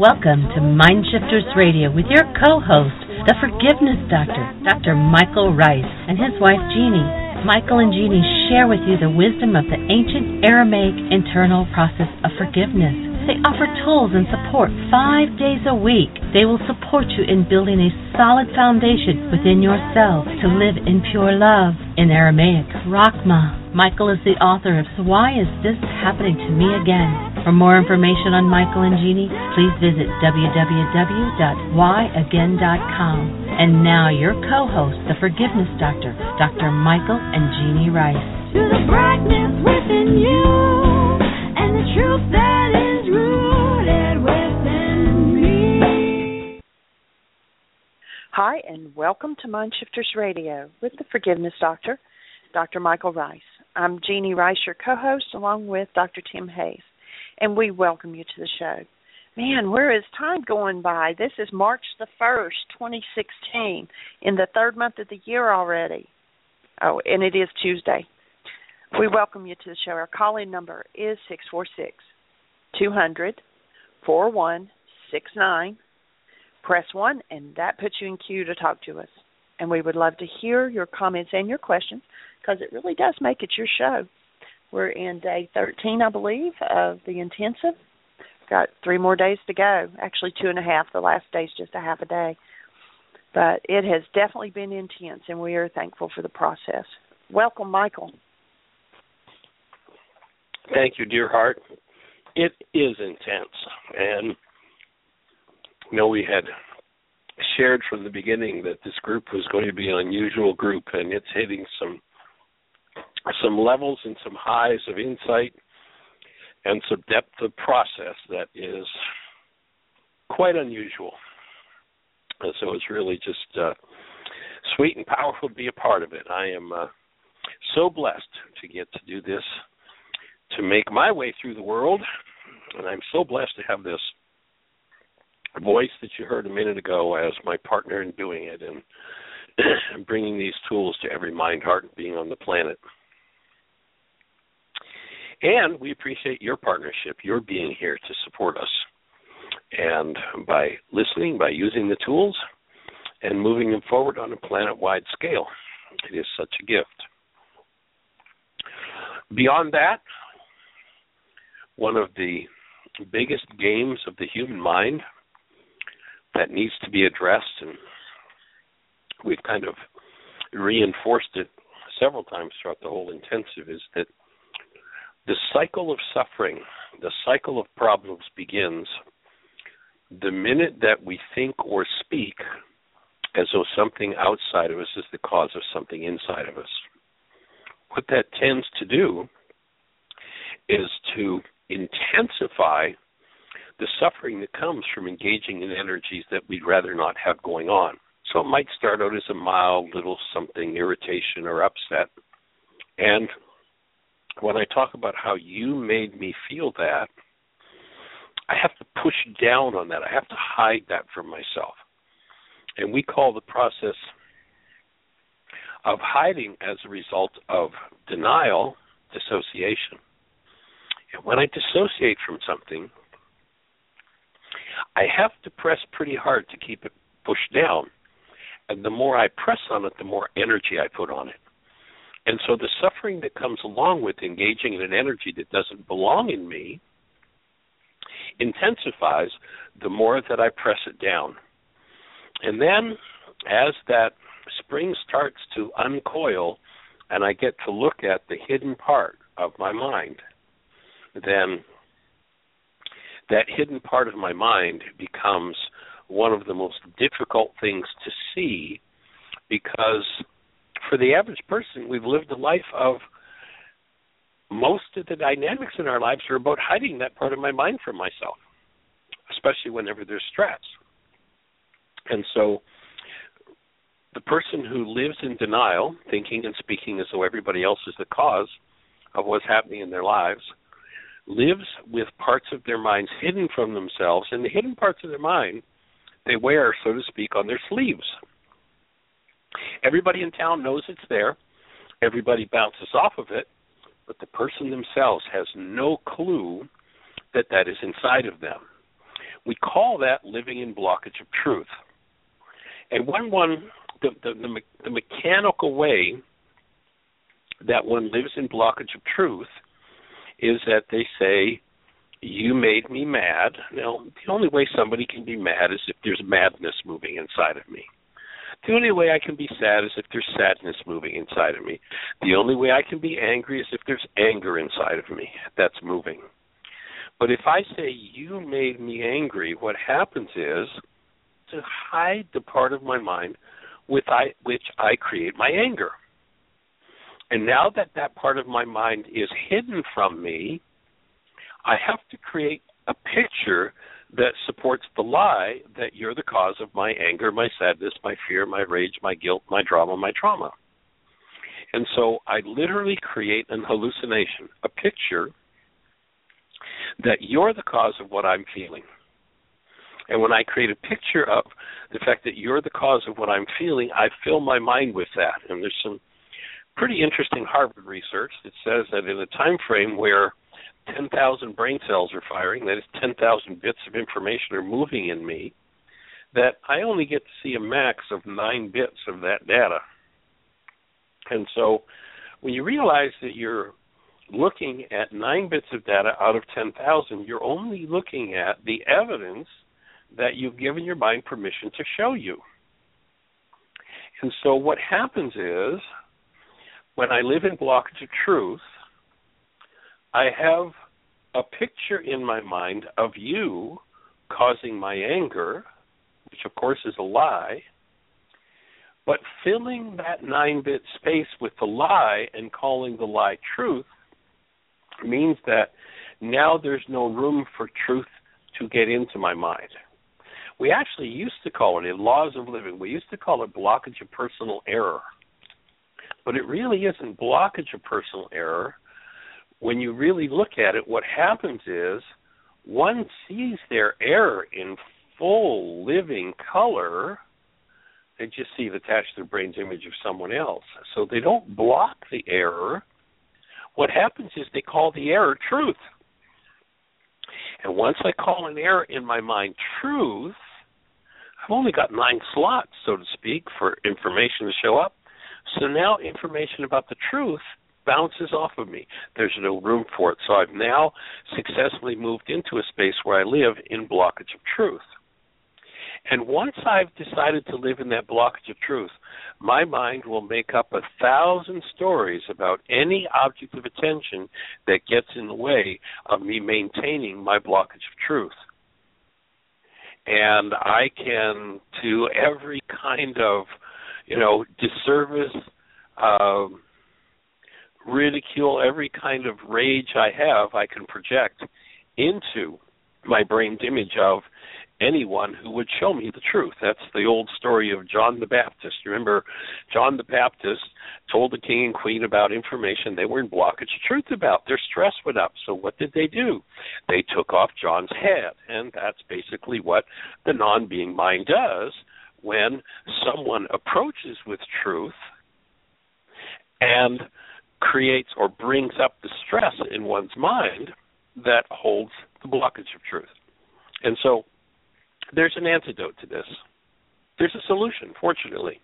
Welcome to Mindshifters Radio with your co-host, the Forgiveness Doctor, Dr. Michael Ryce, and his wife Jeanie. Michael and Jeanie share with you the wisdom of the ancient Aramaic internal process of forgiveness. They offer tools and support five days a week. They will support you in building a solid foundation within yourself to live in pure love. In Aramaic, Rachma. Michael is the author of Why Is This Happening to Me Again? For more information on Michael and Jeanie, please visit www.whyagain.com. And now your co-host, the Forgiveness Doctor, Dr. Michael and Jeanie Ryce. To the brightness within you and the truth that is Hi, and welcome to Mindshifters Radio with the Forgiveness Doctor, Dr. Michael Ryce. I'm Jeanie Ryce, your co host, along with Dr. Tim Hayes, and we welcome you to the show. Man, where is time going by? This is March the 1st, 2016, in the third month of the year already. Oh, and it is Tuesday. We welcome you to the show. Our calling number is 646 200 4169 press one, and that puts you in queue to talk to us. And we would love to hear your comments and your questions because it really does make it your show. We're in day 13, I believe, of the intensive. Got three more days to go. Actually, two and a half. The last day's just a half a day. But it has definitely been intense, and we are thankful for the process. Welcome, Michael. Thank you, dear heart. It is intense, and you know we had shared from the beginning that this group was going to be an unusual group, and it's hitting some some levels and some highs of insight and some depth of process that is quite unusual. And so it's really just uh, sweet and powerful to be a part of it. I am uh, so blessed to get to do this, to make my way through the world, and I'm so blessed to have this voice that you heard a minute ago as my partner in doing it and bringing these tools to every mind, heart, and being on the planet. And we appreciate your partnership, your being here to support us. And by listening, by using the tools, and moving them forward on a planet wide scale, it is such a gift. Beyond that, one of the biggest games of the human mind that needs to be addressed, and we've kind of reinforced it several times throughout the whole intensive, is that the cycle of suffering, the cycle of problems begins the minute that we think or speak as though something outside of us is the cause of something inside of us. What that tends to do is to intensify the suffering that comes from engaging in energies that we'd rather not have going on. So it might start out as a mild little something, irritation or upset. And when I talk about how you made me feel that, I have to push down on that. I have to hide that from myself. And we call the process of hiding as a result of denial dissociation. And when I dissociate from something, I have to press pretty hard to keep it pushed down. And the more I press on it, the more energy I put on it. And so the suffering that comes along with engaging in an energy that doesn't belong in me intensifies the more that I press it down. And then, as that spring starts to uncoil, and I get to look at the hidden part of my mind, then that hidden part of my mind becomes one of the most difficult things to see because for the average person, we've lived a life of most of the dynamics in our lives are about hiding that part of my mind from myself, especially whenever there's stress. And so the person who lives in denial, thinking and speaking as though everybody else is the cause of what's happening in their lives, lives with parts of their minds hidden from themselves, and the hidden parts of their mind they wear, so to speak, on their sleeves. Everybody in town knows it's there. Everybody bounces off of it, but the person themselves has no clue that that is inside of them. We call that living in blockage of truth. And when one, the, the, the, the mechanical way that one lives in blockage of truth is that they say, You made me mad. Now, the only way somebody can be mad is if there's madness moving inside of me. The only way I can be sad is if there's sadness moving inside of me. The only way I can be angry is if there's anger inside of me that's moving. But if I say, You made me angry, what happens is to hide the part of my mind with I, which I create my anger. And now that that part of my mind is hidden from me, I have to create a picture that supports the lie that you're the cause of my anger, my sadness, my fear, my rage, my guilt, my drama, my trauma. And so I literally create an hallucination, a picture that you're the cause of what I'm feeling. And when I create a picture of the fact that you're the cause of what I'm feeling, I fill my mind with that. And there's some pretty interesting Harvard research that says that in a time frame where 10,000 brain cells are firing, that is 10,000 bits of information are moving in me, that I only get to see a max of 9 bits of that data. And so when you realize that you're looking at 9 bits of data out of 10,000, you're only looking at the evidence that you've given your mind permission to show you. And so what happens is when I live in blockage of truth, I have a picture in my mind of you causing my anger, which of course is a lie, but filling that nine bit space with the lie and calling the lie truth means that now there's no room for truth to get into my mind. We actually used to call it in laws of living, we used to call it blockage of personal error. But it really isn't blockage of personal error. When you really look at it, what happens is one sees their error in full living color. They just see it attached to their brain's image of someone else. So they don't block the error. What happens is they call the error truth. And once I call an error in my mind truth, I've only got nine slots, so to speak, for information to show up. So now information about the truth bounces off of me. There's no room for it. So I've now successfully moved into a space where I live in blockage of truth. And once I've decided to live in that blockage of truth, my mind will make up a thousand stories about any object of attention that gets in the way of me maintaining my blockage of truth and I can to every kind of you know disservice, um, ridicule, every kind of rage I have, I can project into my brain's image of anyone who would show me the truth. That's the old story of John the Baptist. Remember, John the Baptist told the king and queen about information they were in blockage of truth about. Their stress went up. So what did they do? They took off John's head. And that's basically what the non being mind does when someone approaches with truth and creates or brings up the stress in one's mind that holds the blockage of truth. And so there's an antidote to this. There's a solution, fortunately.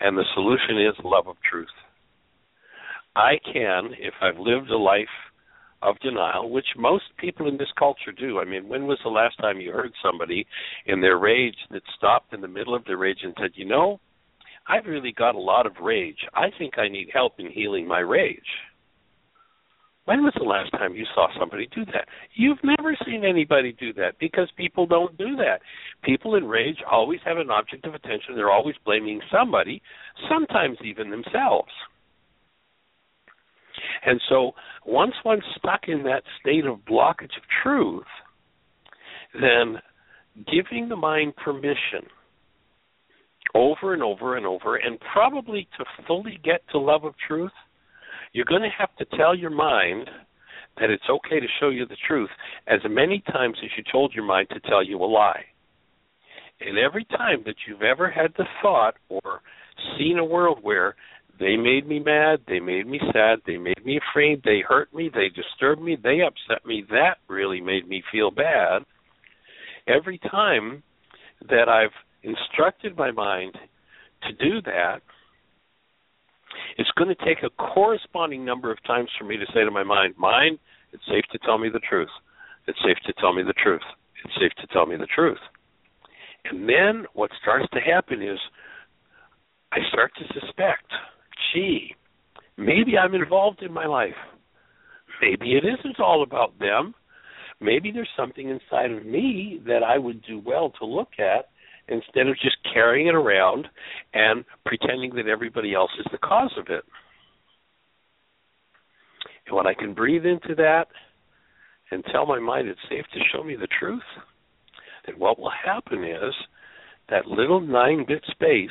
And the solution is love of truth. I can, if I've lived a life of denial, which most people in this culture do. I mean, when was the last time you heard somebody in their rage that stopped in the middle of their rage and said, You know, I've really got a lot of rage. I think I need help in healing my rage. When was the last time you saw somebody do that? You've never seen anybody do that because people don't do that. People in rage always have an object of attention. They're always blaming somebody, sometimes even themselves. And so once one's stuck in that state of blockage of truth, then giving the mind permission over and over and over, and probably to fully get to love of truth, you're going to have to tell your mind that it's okay to show you the truth as many times as you told your mind to tell you a lie. And every time that you've ever had the thought or seen a world where they made me mad, they made me sad, they made me afraid, they hurt me, they disturbed me, they upset me, that really made me feel bad. Every time that I've instructed my mind to do that, it's going to take a corresponding number of times for me to say to my mind, Mind, it's safe to tell me the truth. It's safe to tell me the truth. It's safe to tell me the truth. And then what starts to happen is I start to suspect, gee, maybe I'm involved in my life. Maybe it isn't all about them. Maybe there's something inside of me that I would do well to look at instead of just carrying it around and pretending that everybody else is the cause of it. And when I can breathe into that and tell my mind it's safe to show me the truth, then what will happen is that little nine bit space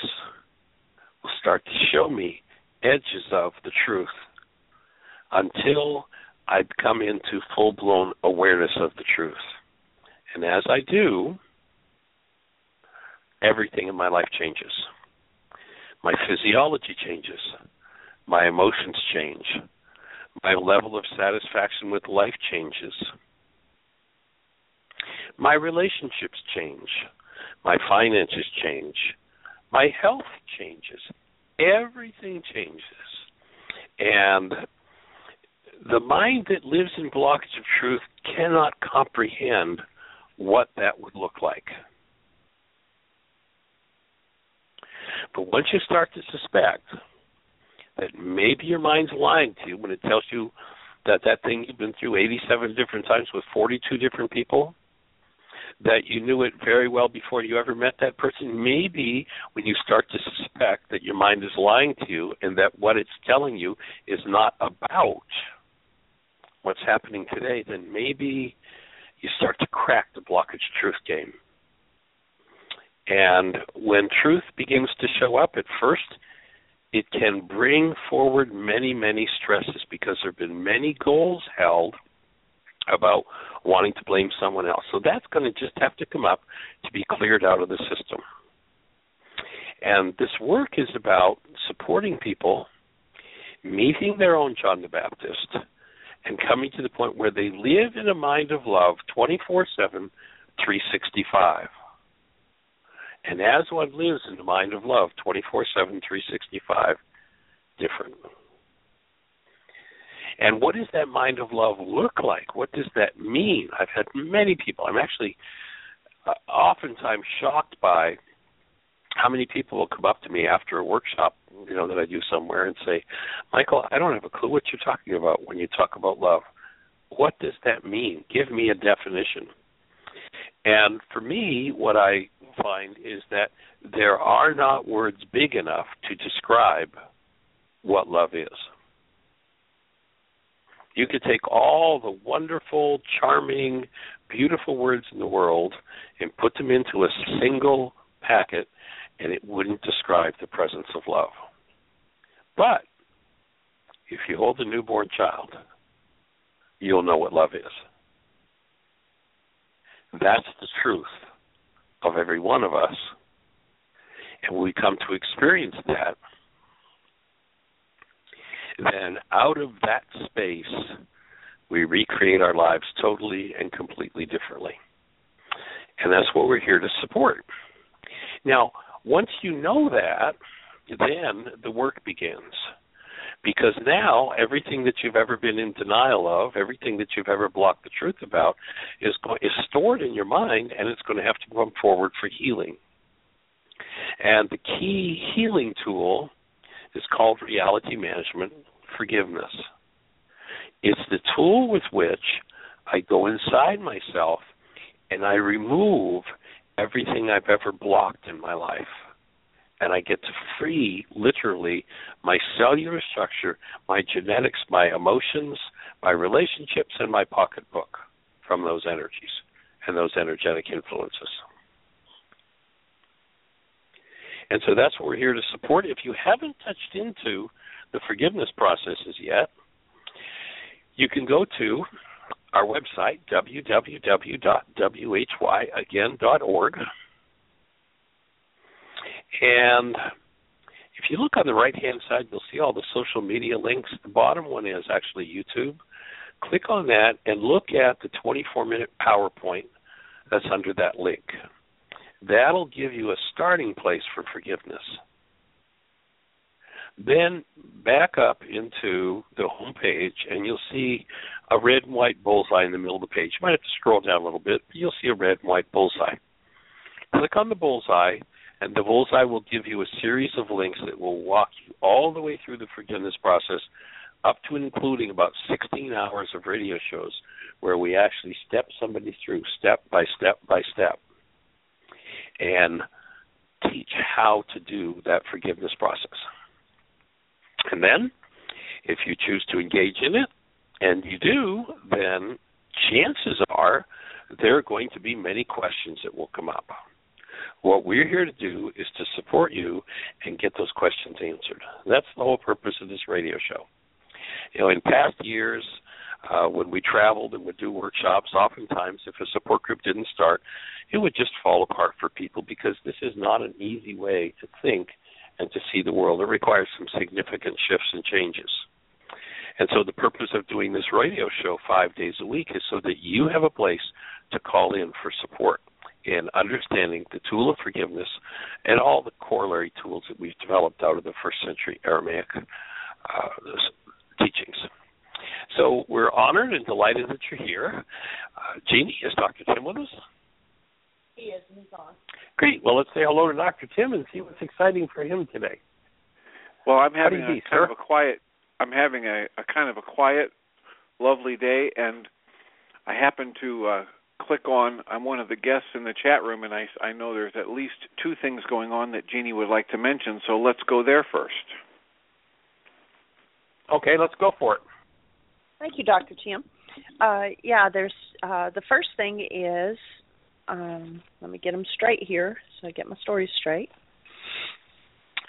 will start to show me edges of the truth until I come into full blown awareness of the truth. And as I do, everything in my life changes. My physiology changes. My emotions change. My level of satisfaction with life changes. My relationships change. My finances change. My health changes. Everything changes. And the mind that lives in blockage of truth cannot comprehend what that would look like. But once you start to suspect that maybe your mind's lying to you when it tells you that that thing you've been through 87 different times with 42 different people, that you knew it very well before you ever met that person, maybe when you start to suspect that your mind is lying to you and that what it's telling you is not about what's happening today, then maybe you start to crack the blockage truth game. And when truth begins to show up at first, it can bring forward many, many stresses because there have been many goals held about wanting to blame someone else. So that's going to just have to come up to be cleared out of the system. And this work is about supporting people meeting their own John the Baptist and coming to the point where they live in a mind of love 24 7, 365. And as one lives in the mind of love 24 7, 365, different. And what does that mind of love look like? What does that mean? I've had many people, I'm actually uh, oftentimes shocked by how many people will come up to me after a workshop, you know, that I do somewhere and say, Michael, I don't have a clue what you're talking about when you talk about love. What does that mean? Give me a definition. And for me, what I find is that there are not words big enough to describe what love is. You could take all the wonderful, charming, beautiful words in the world and put them into a single packet, and it wouldn't describe the presence of love. But if you hold a newborn child, you'll know what love is. That's the truth of every one of us. And when we come to experience that, then out of that space, we recreate our lives totally and completely differently. And that's what we're here to support. Now, once you know that, then the work begins. Because now everything that you've ever been in denial of, everything that you've ever blocked the truth about, is is stored in your mind, and it's going to have to come forward for healing. And the key healing tool is called reality management forgiveness. It's the tool with which I go inside myself and I remove everything I've ever blocked in my life. And I get to free, literally, my cellular structure, my genetics, my emotions, my relationships, and my pocketbook from those energies and those energetic influences. And so that's what we're here to support. If you haven't touched into the forgiveness processes yet, you can go to our website, www.whyagain.org. And if you look on the right hand side, you'll see all the social media links. The bottom one is actually YouTube. Click on that and look at the 24 minute PowerPoint that's under that link. That'll give you a starting place for forgiveness. Then back up into the home page and you'll see a red and white bullseye in the middle of the page. You might have to scroll down a little bit, but you'll see a red and white bullseye. Click on the bullseye and the bullseye will give you a series of links that will walk you all the way through the forgiveness process up to and including about 16 hours of radio shows where we actually step somebody through step by step by step and teach how to do that forgiveness process. And then, if you choose to engage in it, and you do, then chances are there are going to be many questions that will come up. What we're here to do is to support you and get those questions answered. That's the whole purpose of this radio show. You know, in past years, uh, when we traveled and would do workshops, oftentimes if a support group didn't start, it would just fall apart for people because this is not an easy way to think and to see the world. It requires some significant shifts and changes. And so the purpose of doing this radio show five days a week is so that you have a place to call in for support in understanding the tool of forgiveness and all the corollary tools that we've developed out of the first century Aramaic uh, teachings. So we're honored and delighted that you're here. Uh, Jeanie, is Dr. Tim with us? He is, and he's on. Great. Well, let's say hello to Dr. Tim and see what's exciting for him today. Well, I'm having a be, kind sir? of a quiet. I'm having a, a kind of a quiet, lovely day, and I happen to uh, click on. I'm one of the guests in the chat room, and I I know there's at least two things going on that Jeanie would like to mention. So let's go there first. Okay, let's go for it. Thank you, Dr. Tim. Uh, yeah, there's uh, the first thing is um, let me get them straight here so I get my stories straight.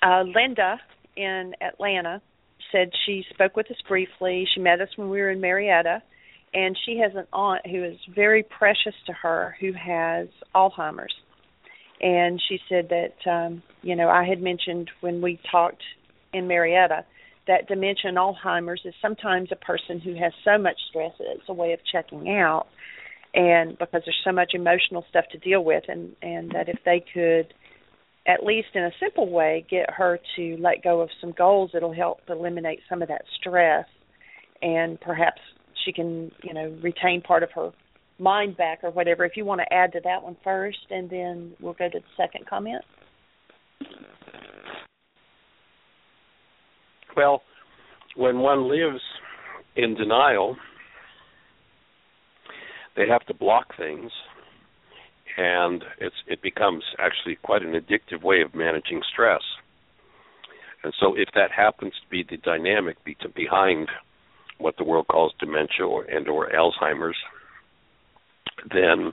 Uh, Linda in Atlanta said she spoke with us briefly. She met us when we were in Marietta, and she has an aunt who is very precious to her who has Alzheimer's. And she said that um, you know I had mentioned when we talked in Marietta that dementia and Alzheimer's is sometimes a person who has so much stress that it's a way of checking out and because there's so much emotional stuff to deal with and and that if they could at least in a simple way get her to let go of some goals it'll help eliminate some of that stress and perhaps she can you know retain part of her mind back or whatever. If you want to add to that one first and then we'll go to the second comment Well, when one lives in denial, they have to block things, and it's it becomes actually quite an addictive way of managing stress. And so, if that happens to be the dynamic be- behind what the world calls dementia or, and or Alzheimer's, then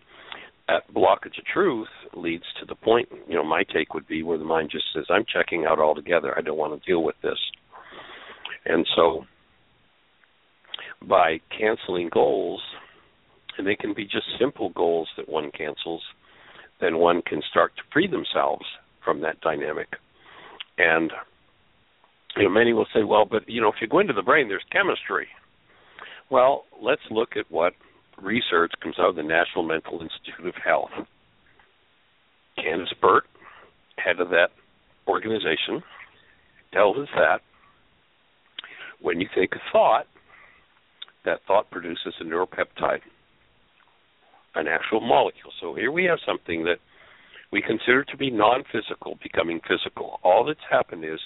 that blockage of truth leads to the point. You know, my take would be where the mind just says, "I'm checking out altogether. I don't want to deal with this." And so, by canceling goals, and they can be just simple goals that one cancels, then one can start to free themselves from that dynamic. And you know, many will say, "Well, but you know, if you go into the brain, there's chemistry." Well, let's look at what research comes out of the National Mental Institute of Health. Candace Pert, head of that organization, tells us that when you think a thought, that thought produces a neuropeptide, an actual molecule. So here we have something that we consider to be non physical becoming physical. All that's happened is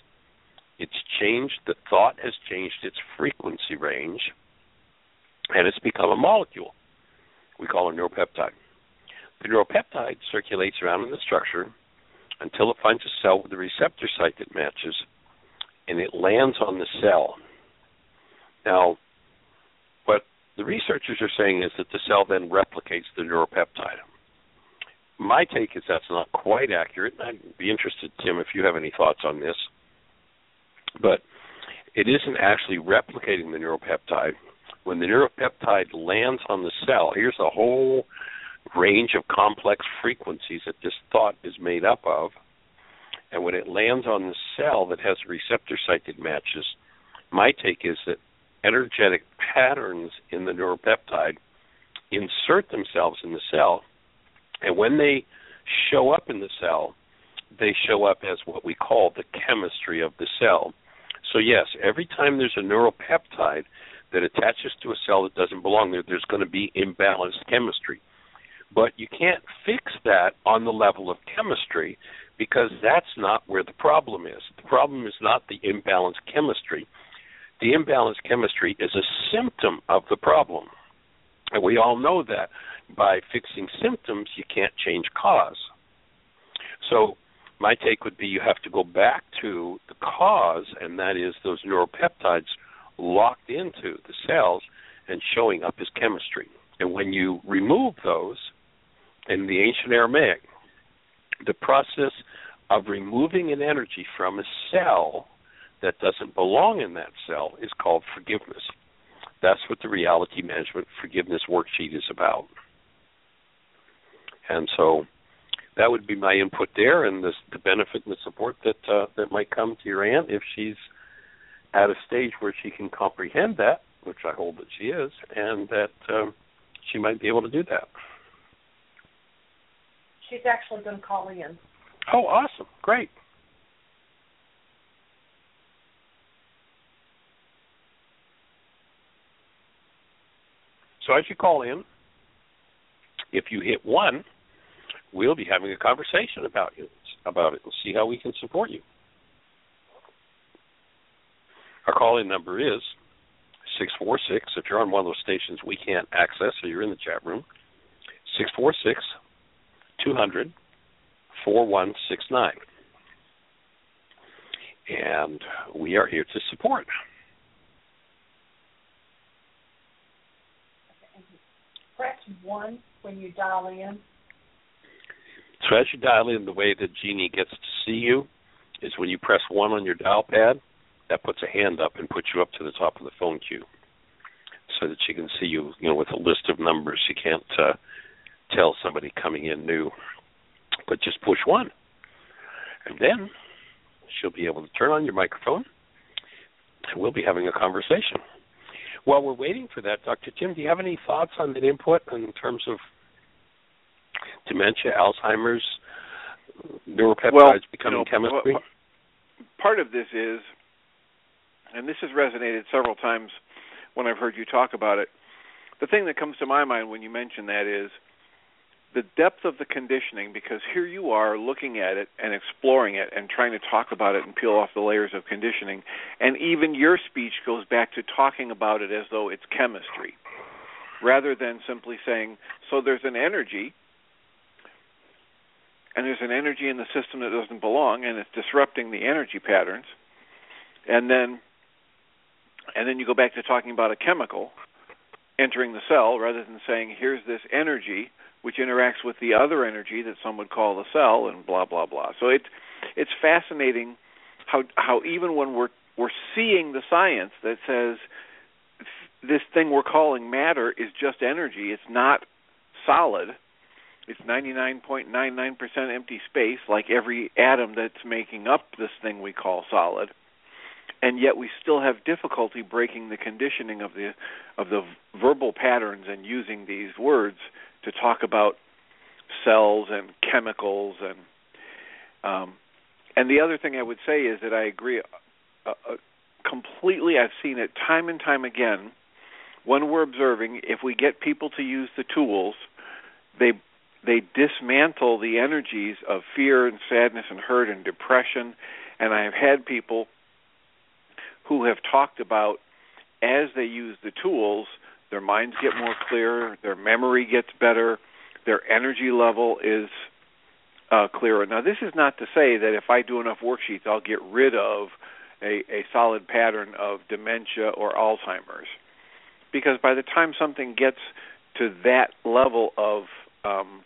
it's changed, the thought has changed its frequency range, and it's become a molecule. We call it a neuropeptide. The neuropeptide circulates around in the structure until it finds a cell with a receptor site that matches, and it lands on the cell. Now, what the researchers are saying is that the cell then replicates the neuropeptide. My take is that's not quite accurate. I'd be interested, Tim, if you have any thoughts on this. But it isn't actually replicating the neuropeptide. When the neuropeptide lands on the cell, here's a whole range of complex frequencies that this thought is made up of. And when it lands on the cell that has a receptor site that matches, my take is that energetic patterns in the neuropeptide insert themselves in the cell, and when they show up in the cell, they show up as what we call the chemistry of the cell. So, yes, every time there's a neuropeptide that attaches to a cell that doesn't belong there, there's going to be imbalanced chemistry. But you can't fix that on the level of chemistry because that's not where the problem is. The problem is not the imbalanced chemistry. The imbalanced chemistry is a symptom of the problem. And we all know that by fixing symptoms, you can't change cause. So, my take would be you have to go back to the cause, and that is those neuropeptides locked into the cells and showing up as chemistry. And when you remove those, in the ancient Aramaic, the process of removing an energy from a cell that doesn't belong in that cell is called forgiveness. That's what the reality management forgiveness worksheet is about. And so that would be my input there, and the, the benefit and the support that uh, that might come to your aunt if she's at a stage where she can comprehend that, which I hold that she is, and that um, she might be able to do that. She's actually been calling in. Oh, awesome! Great. So as you call in, if you hit one, we'll be having a conversation about you about it and see how we can support you. Our call in number is six four six. If you're on one of those stations we can't access, so you're in the chat room. Six four six two hundred four one six nine. And we are here to support. Press one when you dial in. So as you dial in, the way that Jeanie gets to see you is when you press one on your dial pad, that puts a hand up and puts you up to the top of the phone queue, so that she can see you. You know, with a list of numbers, she can't uh, tell somebody coming in new. But just push one, and then she'll be able to turn on your microphone, and we'll be having a conversation. While we're waiting for that, Dr. Tim, do you have any thoughts on that input in terms of dementia, Alzheimer's, neuropeptides well, becoming you know, chemistry? Part of this is, and this has resonated several times when I've heard you talk about it. The thing that comes to my mind when you mention that is the depth of the conditioning because here you are looking at it and exploring it and trying to talk about it and peel off the layers of conditioning and even your speech goes back to talking about it as though it's chemistry rather than simply saying so there's an energy and there's an energy in the system that doesn't belong and it's disrupting the energy patterns and then and then you go back to talking about a chemical entering the cell rather than saying here's this energy which interacts with the other energy that some would call the cell and blah blah blah so it's it's fascinating how how even when we're we're seeing the science that says this thing we're calling matter is just energy it's not solid it's 99.99% empty space, like every atom that's making up this thing we call solid. And yet we still have difficulty breaking the conditioning of the of the verbal patterns and using these words to talk about cells and chemicals and um, and the other thing I would say is that I agree uh, uh, completely. I've seen it time and time again. When we're observing, if we get people to use the tools, they they dismantle the energies of fear and sadness and hurt and depression. And I have had people who have talked about as they use the tools, their minds get more clear, their memory gets better, their energy level is uh, clearer. Now, this is not to say that if I do enough worksheets, I'll get rid of a, a solid pattern of dementia or Alzheimer's. Because by the time something gets to that level of um,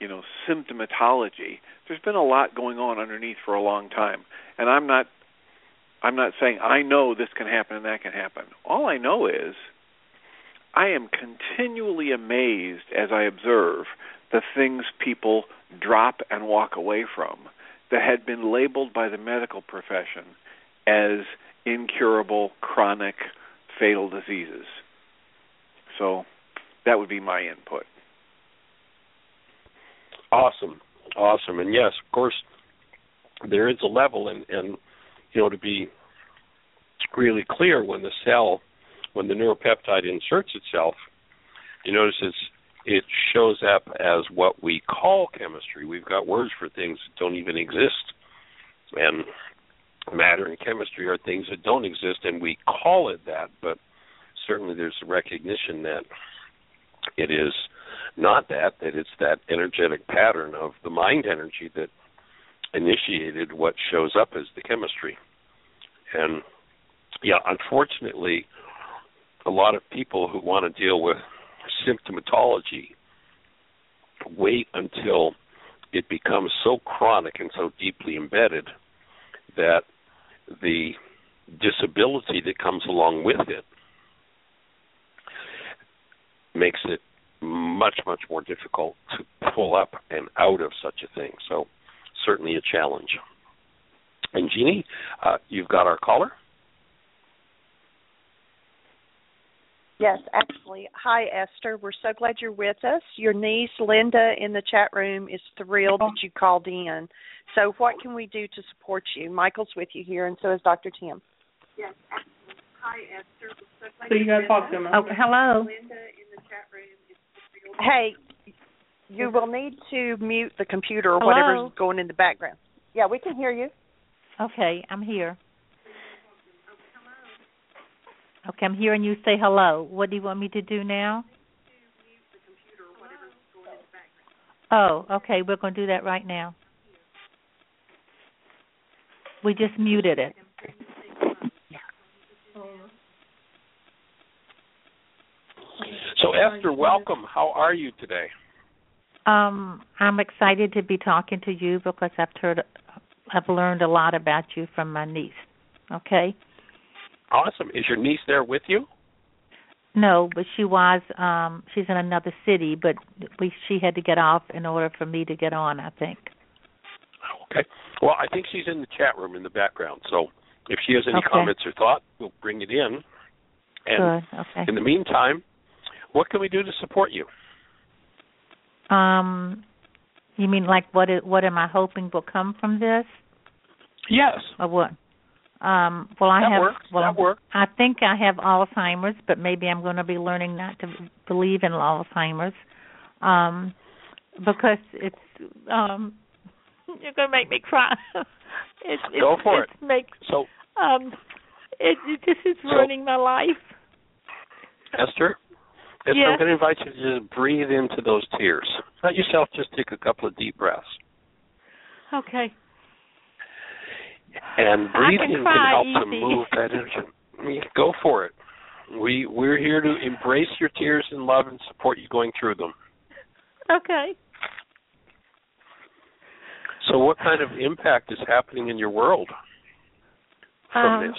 you know symptomatology, there's been a lot going on underneath for a long time, and I'm not I'm not saying I know this can happen and that can happen. All I know is I am continually amazed as I observe the things people drop and walk away from that had been labeled by the medical profession as incurable, chronic, fatal diseases. So that would be my input. Awesome, awesome, and yes, of course, there is a level, and and you know to be really clear, when the cell, when the neuropeptide inserts itself, you notice it's it shows up as what we call chemistry. We've got words for things that don't even exist, and matter and chemistry are things that don't exist, and we call it that. But certainly, there's a recognition that it is not that, that it's that energetic pattern of the mind energy that initiated what shows up as the chemistry. And yeah, unfortunately, a lot of people who want to deal with symptomatology wait until it becomes so chronic and so deeply embedded that the disability that comes along with it makes it much much more difficult to pull up and out of such a thing. So certainly a challenge. And jeanie uh, you've got our caller. Yes, actually. Hi, Esther. We're so glad you're with us. Your niece, Linda, in the chat room is thrilled that you called in. So, what can we do to support you? Michael's with you here, and so is Dr. Tim. Yes. Hi, Esther. So, you got to talk to him. Oh, hello. Hey, you will need to mute the computer or Hello? whatever's going in the background. Yeah, we can hear you. Okay, I'm here. Okay, I'm hearing you say hello. What do you want me to do now? Oh, okay, we're going to do that right now. We just muted it. So Esther, welcome. How are you today? Um, I'm excited to be talking to you because I've heard, I've learned a lot about you from my niece. Okay. Awesome. Is your niece there with you? No, but she was. Um, she's in another city, but we she had to get off in order for me to get on. I think. Okay. Well, I think she's in the chat room in the background. So if she has any Okay. comments or thought, we'll bring it in. And Good. Okay. in the meantime, what can we do to support you? Um, you mean like what? Is, what am I hoping will come from this, Yes. or what? Um, well, I That have. works. Well, That works. I think I have Alzheimer's, but maybe I'm going to be learning not to believe in Alzheimer's, um, because it's. Um, you're going to make me cry. it's, it's, Go for it. it's Makes, So, um, it, it just is So- ruining my life. Esther, Esther, Yes. I'm going to invite you to just breathe into those tears. Let yourself just take a couple of deep breaths. Okay. And breathing can cry help to move that energy. Go for it. We we're here to embrace your tears and love and support you going through them. Okay. So, what kind of impact is happening in your world from Um, this?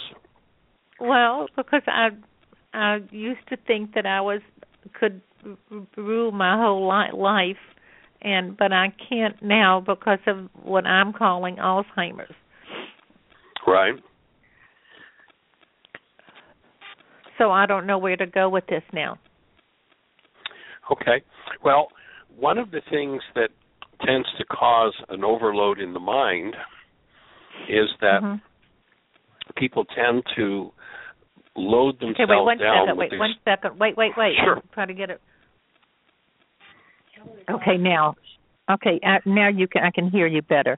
Well, because I I used to think that I was could rule my whole li- life, and but I can't now because of what I'm calling Alzheimer's. Right. So I don't know where to go with this now. Okay. Well, one of the things that tends to cause an overload in the mind is that Mhm. people tend to load themselves Okay, wait one down second. Wait these one second. Wait, wait, wait. Sure. I'm trying to get it. Okay, now. Okay, uh, now you can I can hear you better.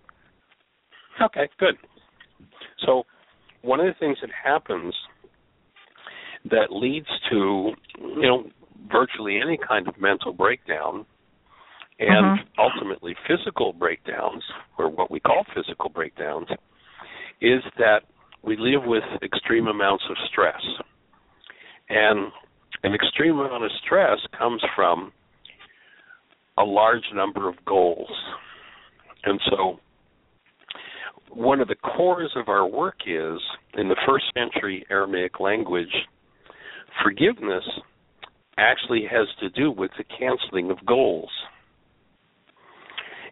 Okay, good. So, one of the things that happens that leads to, you know, virtually any kind of mental breakdown and mm-hmm. ultimately physical breakdowns, or what we call physical breakdowns, is that we live with extreme amounts of stress. And an extreme amount of stress comes from a large number of goals. And so, one of the cores of our work is in the first century Aramaic language, forgiveness actually has to do with the canceling of goals.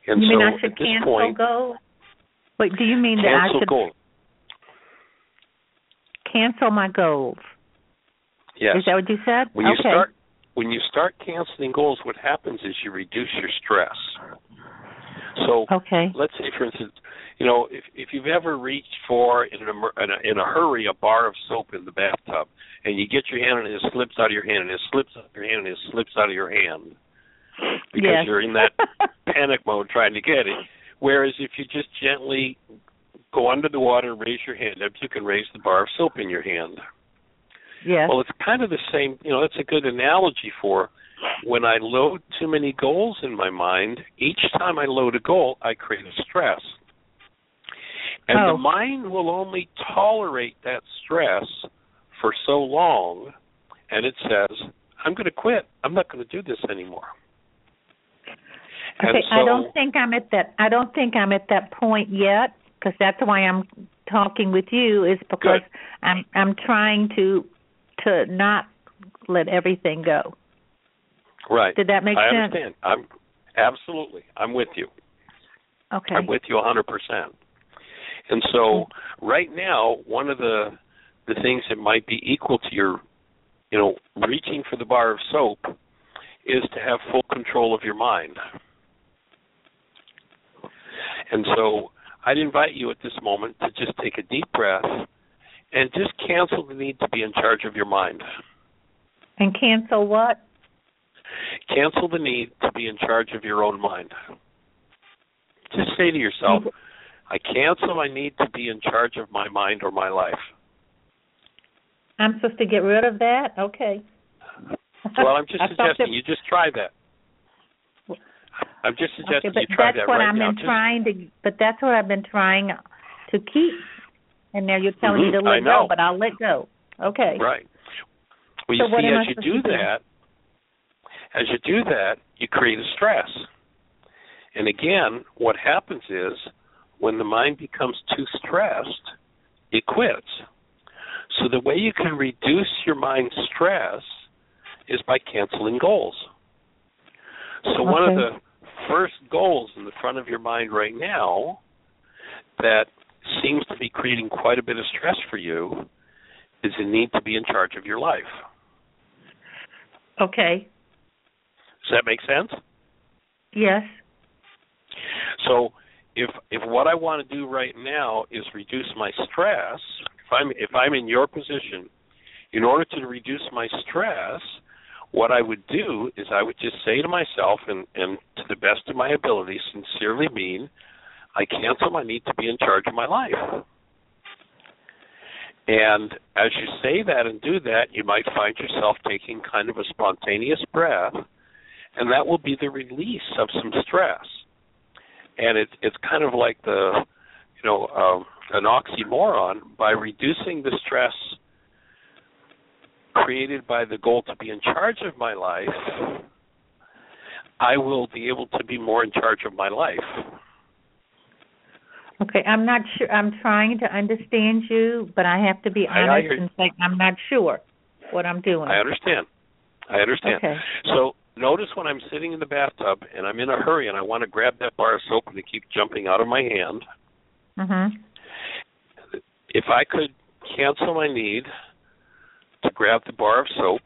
And you so mean I should cancel point, goals? Wait, do you mean that I cancel should goals. cancel my goals? Yes. Is that what you said? When you okay. start when you start canceling goals, what happens is you reduce your stress. So okay. let's say, for instance, you know, if if you've ever reached for in a, in a in a hurry a bar of soap in the bathtub, and you get your hand and it slips out of your hand, and it slips out of your hand, and it slips out of your hand because Yes. you're in that panic mode trying to get it. Whereas if you just gently go under the water and raise your hand up, you can raise the bar of soap in your hand. Yes. Well, it's kind of the same. You know, that's a good analogy for when I load too many goals in my mind. Each time I load a goal, I create a stress, and Oh. the mind will only tolerate that stress for so long, and it says, "I'm going to quit. I'm not going to do this anymore." Okay, I don't think I'm at that. I don't think I'm at that point yet, because that's why I'm talking with you. Is because I'm I'm trying to to not let everything go. Right. Did that make I sense? understand. I'm absolutely. I'm with you. Okay. I'm with you 100%. And so right now, one of the the things that might be equal to your, you know, reaching for the bar of soap is to have full control of your mind. And so I'd invite you at this moment to just take a deep breath and just cancel the need to be in charge of your mind. And cancel what? Cancel the need to be in charge of your own mind. Just say to yourself, I cancel I need to be in charge of my mind or my life. I'm supposed to get rid of that? Okay. Well, I'm just suggesting that- you just try that. I'm just Okay, suggesting but you try that's that what right I've now. been Just- trying to. But that's what I've been trying to keep. And now you're telling me Mhm, to let go, but I'll let go. Okay. Right. Well, So you what see, as you supposed do to do? that, as you do that, you create a stress. And again, what happens is when the mind becomes too stressed, it quits. So the way you can reduce your mind's stress is by canceling goals. So one of the first goals in the front of your mind right now that seems to be creating quite a bit of stress for you is the need to be in charge of your life. Okay. Does that make sense? Yes. So if if what I want to do right now is reduce my stress, if I'm if I'm in your position, in order to reduce my stress, what I would do is I would just say to myself and, and to the best of my ability, sincerely mean, I cancel my need to be in charge of my life. And as you say that and do that, you might find yourself taking kind of a spontaneous breath, and that will be the release of some stress. And it's it's kind of like the, you know, um, an oxymoron by reducing the stress created by the goal to be in charge of my life. I will be able to be more in charge of my life. Okay. I'm not sure. I'm trying to understand you, but I have to be I- I honest and say I'm not sure what I'm doing. I understand. I understand. Okay. So notice when I'm sitting in the bathtub and I'm in a hurry and I want to grab that bar of soap and it keeps jumping out of my hand. Mhm. If I could cancel my need to grab the bar of soap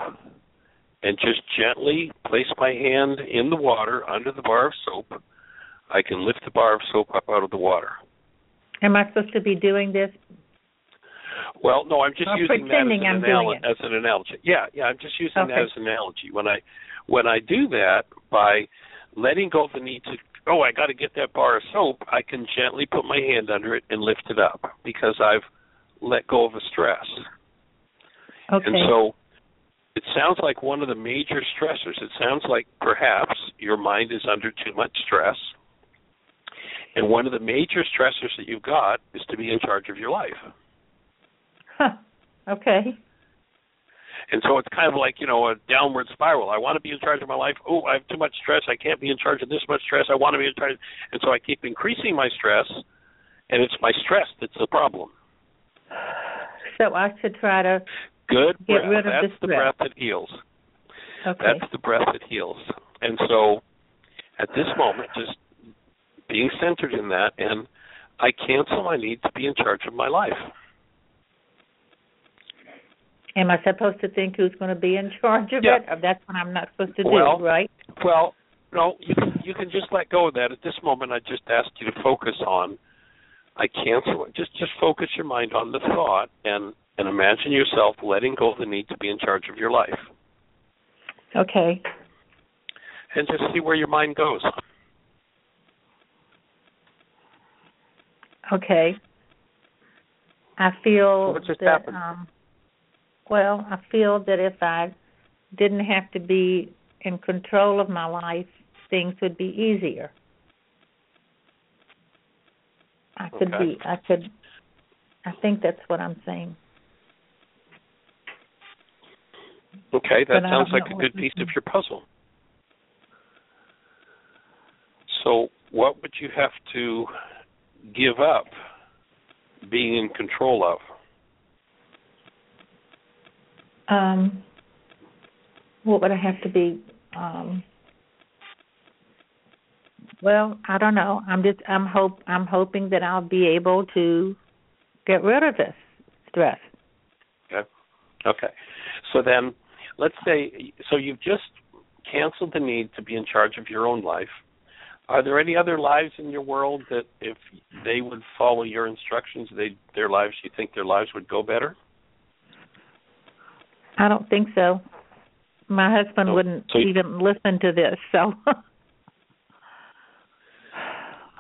and just gently place my hand in the water under the bar of soap, I can lift the bar of soap up out of the water. Am I supposed to be doing this? Well, no, I'm just Or using that as an, anal- as an analogy. Yeah, yeah, I'm just using that as an analogy. When I when I do that by letting go of the need to oh I got to get that bar of soap, I can gently put my hand under it and lift it up because I've let go of a stress. Okay. And so it sounds like one of the major stressors. It sounds like perhaps your mind is under too much stress. And one of the major stressors that you've got is to be in charge of your life. Huh. Okay. And so it's kind of like, you know, a downward spiral. I want to be in charge of my life. Oh, I have too much stress. I can't be in charge of this much stress. I want to be in charge. And so I keep increasing my stress, and it's my stress that's the problem. So I should try to Good Get breath. rid of that's the the breath that heals. okay. That's the breath that heals. And so at this moment, just being centered in that, and I cancel my need to be in charge of my life. Am I supposed to think who's going to be in charge of Yeah. it? That's what I'm not supposed to do, Well, right? Well, no, you can you can just let go of that. At this moment, I just asked you to focus on. I cancel it. Just just focus your mind on the thought and and imagine yourself letting go of the need to be in charge of your life, Okay. and just see where your mind goes. Okay. I feel What just that happened? um well, I feel that if I didn't have to be in control of my life, things would be easier. I could Okay. be I could I think that's what I'm saying. Okay, that But sounds like a good piece of your puzzle. So, what would you have to give up being in control of? Um what would I have to be um well, I don't know. I'm just I'm hope I'm hoping that I'll be able to get rid of this stress. Okay. Okay. So then, let's say, so you've just canceled the need to be in charge of your own life. Are there any other lives in your world that, if they would follow your instructions, they their lives, you think their lives would go better? I don't think so. My husband No. wouldn't So you- even listen to this, so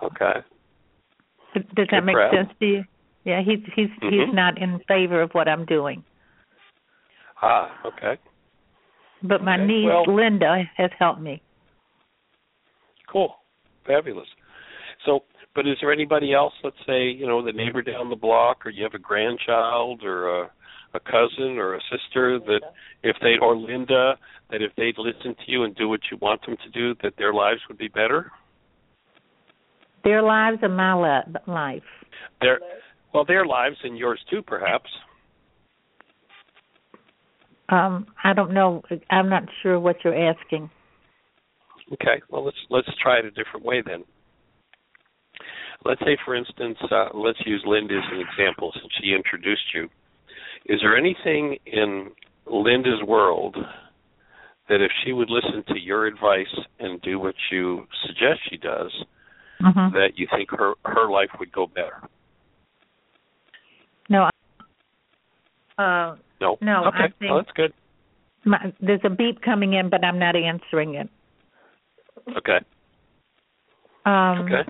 Okay. does that make sense to you? Yeah, he's he's Mhm. he's not in favor of what I'm doing. Ah, okay. But my Okay, niece well- Linda has helped me. Cool. Fabulous. So, but is there anybody else, let's say, you know, the neighbor down the block, or you have a grandchild, or a, a cousin, or a sister that if they, or Linda, that if they'd listen to you and do what you want them to do, that their lives would be better? Their lives and my li- life. Their, well, their lives and yours too, perhaps. Um, I don't know. I'm not sure what you're asking. Okay. Well, let's let's try it a different way then. Let's say, for instance, uh, let's use Linda as an example since she introduced you. Is there anything in Linda's world that if she would listen to your advice and do what you suggest she does, hmm that you think her her life would go better? No. I- Uh, No. No, I Okay. well, that's good. my, there's a beep coming in, but I'm not answering it. Okay. Um, Okay.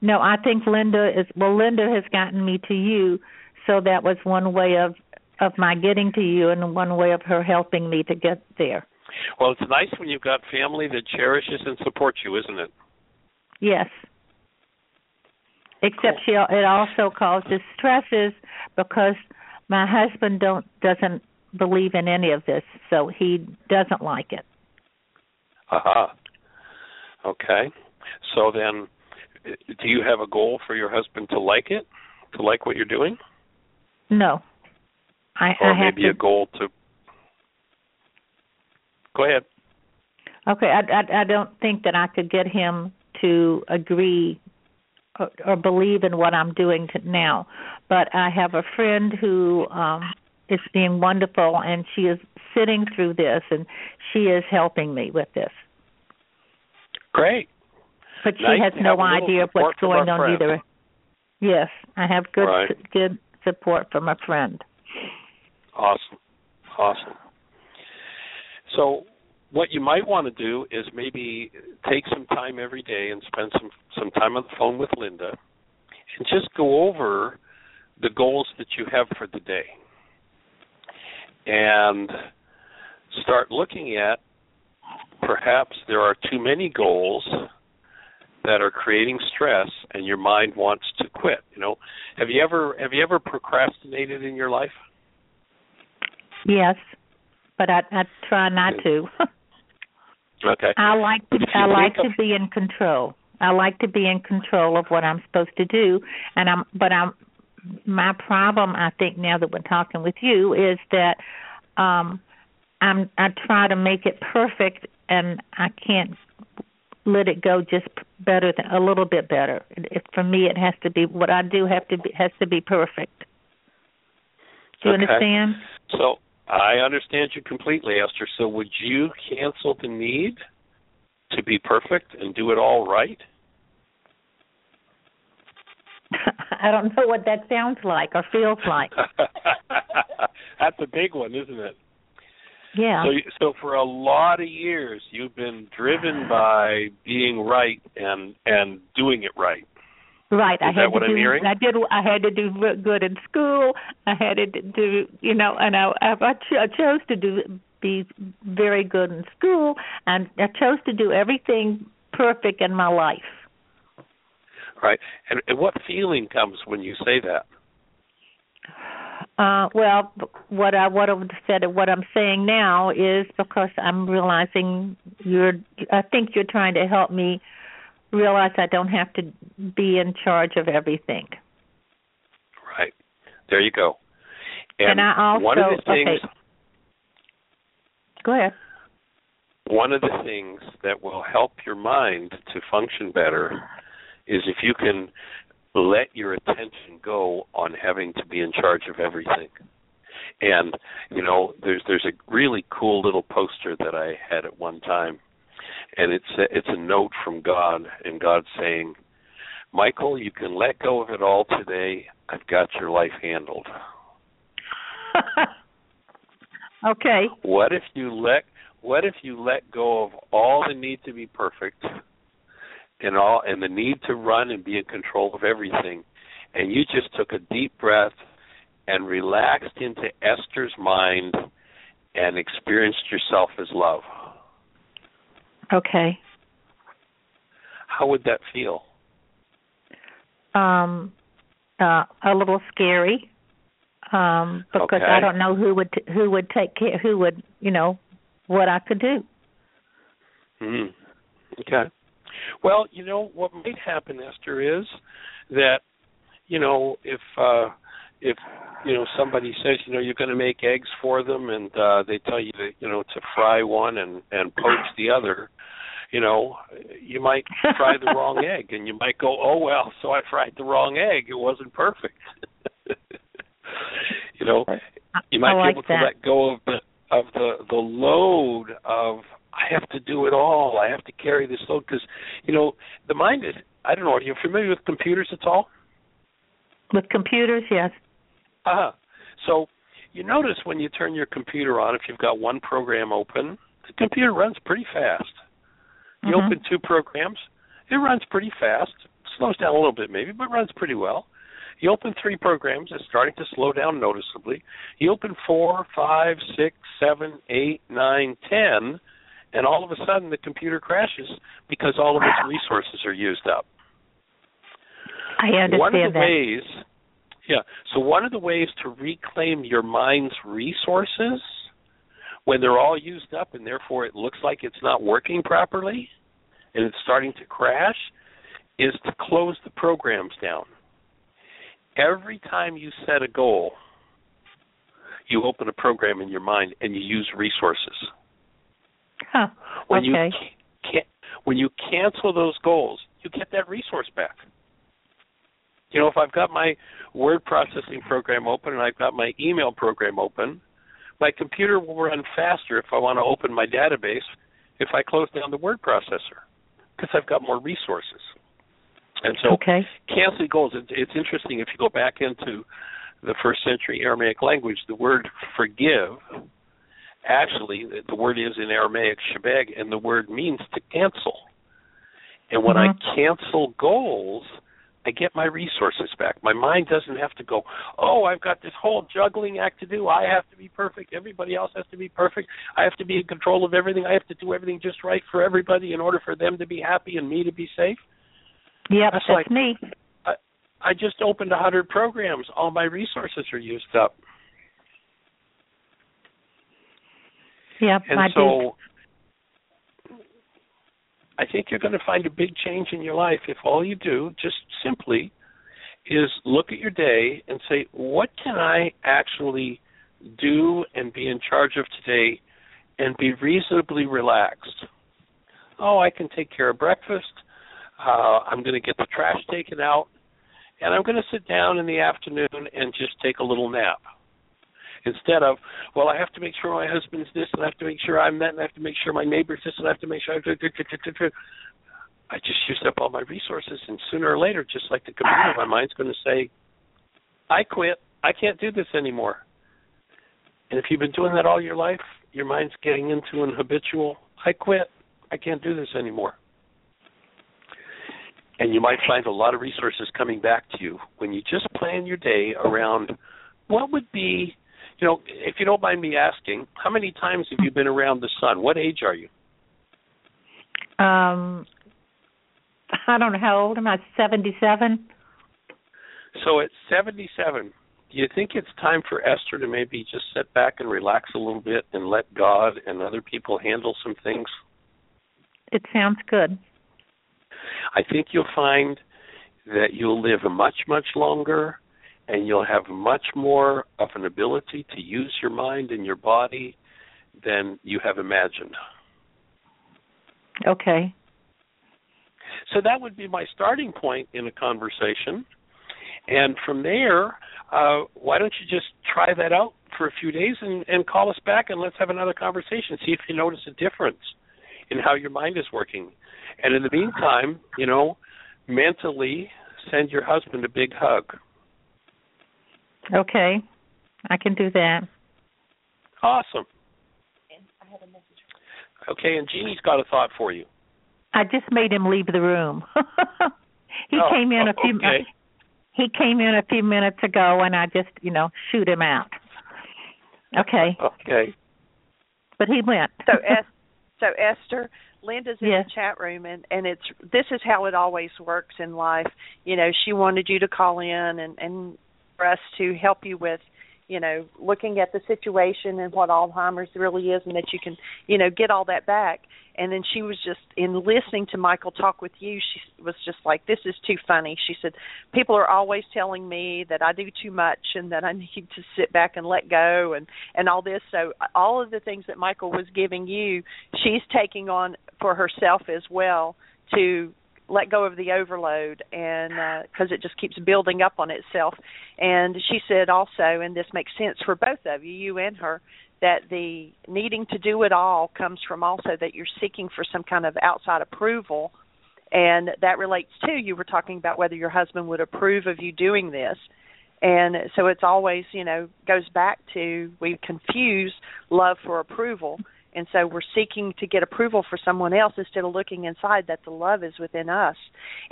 No, I think Linda is well. Linda has gotten me to you, so that was one way of of my getting to you, and one way of her helping me to get there. Well, it's nice when you've got family that cherishes and supports you, isn't it? Yes. Except she it also causes stresses because my husband don't doesn't believe in any of this, so he doesn't like it. Aha. Okay. So then, do you have a goal for your husband to like it, to like what you're doing, No. I, or I have maybe to a goal to? Go ahead. Okay, I, I I don't think that I could get him to agree or, or believe in what I'm doing to now, but I have a friend who um is being wonderful, and she is sitting through this, and she is helping me with this. Great. But she Nice has no have a little idea what's going on friend. either. Yes, I have good Right. good support from a friend. Awesome. Awesome. So, what you might want to do is maybe take some time every day and spend some some time on the phone with Linda and just go over the goals that you have for the day and start looking at perhaps there are too many goals that are creating stress and your mind wants to quit you know have you ever have you ever procrastinated in your life Yes, but I I try not to. okay I like to I like to be in control. I like to be in control of what I'm supposed to do, and I'm but I'm my problem I think now that we're talking with you is that um I'm I try to make it perfect and I can't let it go just better than a little bit better. It, for me it has to be what I do have to be has to be perfect. Do you Okay. understand? So I understand you completely, Esther. So would you cancel the need to be perfect and do it all right? I don't know what that sounds like or feels like. That's a big one, isn't it? Yeah. So, so for a lot of years, you've been driven by being right and and doing it right. Right. I Is had that what to I'm do. hearing? I did. I had to do good in school. I had to do, you know, and I, I, I cho- I chose to do be very good in school, and I chose to do everything perfect in my life. Right. And, and what feeling comes when you say that? Uh, well, what I what I would said what I'm saying now is because I'm realizing you're. I think you're trying to help me realize I don't have to be in charge of everything. Right. There you go. And I also- one of the things okay. Go ahead. one of the things that will help your mind to function better is if you can let your attention go on having to be in charge of everything. And you know, there's there's a really cool little poster that I had at one time, and it's a, it's a note from God, and God saying, "Michael, you can let go of it all today. I've got your life handled." okay. What if you let what if you let go of all the need to be perfect and all and the need to run and be in control of everything and you just took a deep breath and relaxed into Esther's mind and experienced yourself as love. Okay. How would that feel? Um, uh, a little scary. Um, because Okay. I don't know who would t- who would take care, who would you know what I could do. Hmm. Okay. Well, you know what might happen, Esther, is that you know if uh if you know somebody says you know you're going to make eggs for them and uh they tell you to you know to fry one and and poach the other you know you might fry the wrong egg and you might go oh well so i fried the wrong egg it wasn't perfect you know you might I be like able to let go of the of the the load of I have to do it all. I have to carry this load because you know the mind is. I don't know. Are you familiar with computers at all? With computers, yes. Uh huh. So you notice when you turn your computer on, if you've got one program open, the computer runs pretty fast. You Mhm. open two programs, it runs pretty fast. Slows down a little bit maybe, but runs pretty well. You open three programs, it's starting to slow down noticeably. You open four, five, six, seven, eight, nine, ten, and all of a sudden the computer crashes because all of its resources are used up. I understand one of the that. ways yeah so one of the ways to reclaim your mind's resources when they're all used up and therefore it looks like it's not working properly and it's starting to crash is to close the programs down every time you set a goal you open a program in your mind and you use resources Huh. when okay. you ca- can when you cancel those goals, you get that resource back. You know, if I've got my word processing program open and I've got my email program open, my computer will run faster if I want to open my database if I close down the word processor because I've got more resources. And so okay. canceling goals, it's, it's interesting if you go back into the first century Aramaic language, the word forgive actually the, the word is in Aramaic shebeg, and the word means to cancel. And when Mhm. I cancel goals, I get my resources back. My mind doesn't have to go, oh, I've got this whole juggling act to do. I have to be perfect. Everybody else has to be perfect. I have to be in control of everything. I have to do everything just right for everybody in order for them to be happy and me to be safe. Yep, That's that's like- me. I I just opened a hundred programs. All my resources are used up. Yep, And I so I think you're going to find a big change in your life if all you do just simply is look at your day and say, what can I actually do and be in charge of today and be reasonably relaxed? Oh, I can take care of breakfast. Uh, I'm going to get the trash taken out. And I'm going to sit down in the afternoon and just take a little nap instead of, well, I have to make sure my husband's this, and I have to make sure I'm that, and I have to make sure my neighbor's this, and I have to make sure. I just used up all my resources, and sooner or later, just like the computer, my mind's going to say, I quit. I can't do this anymore. And if you've been doing that all your life, your mind's getting into an habitual, I quit. I can't do this anymore. And you might find a lot of resources coming back to you when you just plan your day around what would be you know, if you don't mind me asking, how many times have you been around the sun? What age are you? Um, I don't know how old am I? Seventy-seven. So at 77, do you think it's time for Esther to maybe just sit back and relax a little bit and let God and other people handle some things? It sounds good. I think you'll find that you'll live much, much longer and you'll have much more of an ability to use your mind and your body than you have imagined. Okay. So that would be my starting point in a conversation. And from there, uh, why don't you just try that out for a few days and, and call us back and let's have another conversation. See if you notice a difference in how your mind is working. And in the meantime, you know, mentally send your husband a big hug. Okay. I can do that. Awesome. Okay, and Jeanie's got a thought for you. I just made him leave the room. he Oh, came in a few okay. he came in a few minutes ago and I just, you know, shoot him out. Okay. Okay. But he went. So, es- so Esther, Linda's in Yes. the chat room, and and it's this is how it always works in life. You know, she wanted you to call in and and for us to help you with, you know, looking at the situation and what Alzheimer's really is, and that you can, you know, get all that back. And then she was just in listening to Michael talk with you. She was just like, "This is too funny." She said, "People are always telling me that I do too much and that I need to sit back and let go and and all this." So all of the things that Michael was giving you, she's taking on for herself as well to let go of the overload and uh, because it just keeps building up on itself. And she said also and this makes sense for both of you you and her that the needing to do it all comes from also that you're seeking for some kind of outside approval. And that relates to you were talking about whether your husband would approve of you doing this. And so it's always you know goes back to we confuse love for approval and so we're seeking to get approval for someone else instead of looking inside that the love is within us.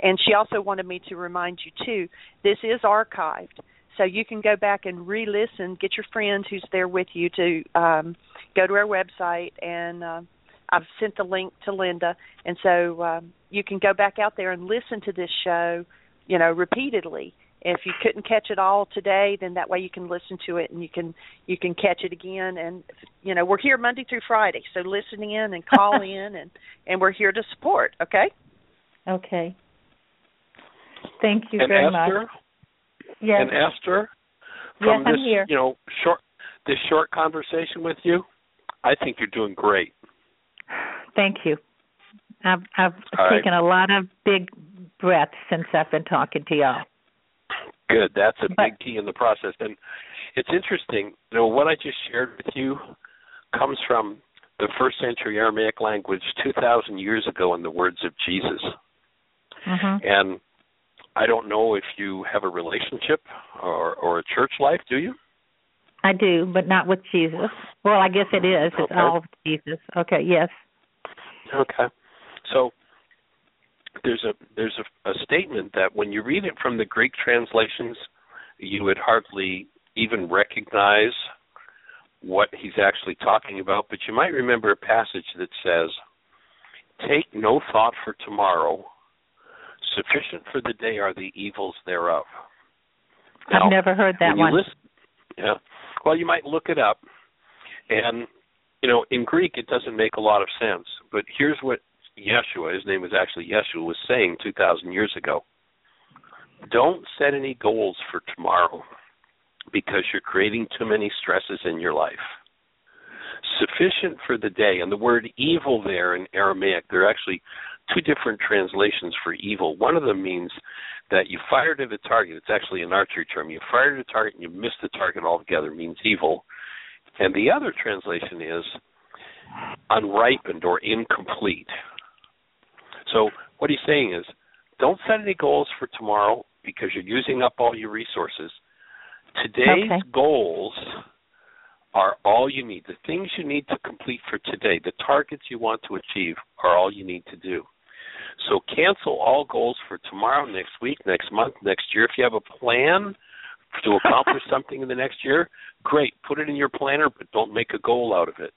And she also wanted me to remind you too this is archived. So you can go back and re-listen get your friend who's there with you to um go to our website. And uh, I've sent the link to Linda. And so um you can go back out there and listen to this show you know repeatedly if you couldn't catch it all today then that way you can listen to it and you can you can catch it again and you know we're here monday through friday so listen in and call in and and we're here to support okay Okay. Thank you and very Esther, much. Yes. and Esther, Yes, from I'm here. you know, short this short conversation with you, I think you're doing great. Thank you. I've I've All right. taken a lot of big breaths since I've been talking to y'all. Good. That's a big key in the process. And it's interesting, you know, what I just shared with you comes from the first century Aramaic language 2,000 years ago in the words of Jesus. hmm And I don't know if you have a relationship or, or a church life, do you? I do, but not with Jesus. Well, I guess it is. It's Okay. all Jesus. Okay, yes. Okay. So there's a there's a, a statement that when you read it from the Greek translations, you would hardly even recognize what he's actually talking about, but you might remember a passage that says, "Take no thought for tomorrow; sufficient for the day are the evils thereof." Now, I've never heard that one. listen- yeah. Well, you might look it up, and you know, in Greek, it doesn't make a lot of sense. But here's what Yeshua, his name was actually Yeshua, was saying 2,000 years ago. Don't set any goals for tomorrow because you're creating too many stresses in your life. Sufficient for the day. And the word evil there in Aramaic, there are actually two different translations for evil. One of them means that you fired at a target. It's actually an archery term. You fired at a target and you missed the target altogether means evil. And the other translation is unripened or incomplete. So what he's saying is don't set any goals for tomorrow because you're using up all your resources. Today's Okay. goals are all you need. The things you need to complete for today, the targets you want to achieve are all you need to do. So cancel all goals for tomorrow, next week, next month, next year. If you have a plan to accomplish something in the next year, great. Put it in your planner, but don't make a goal out of it.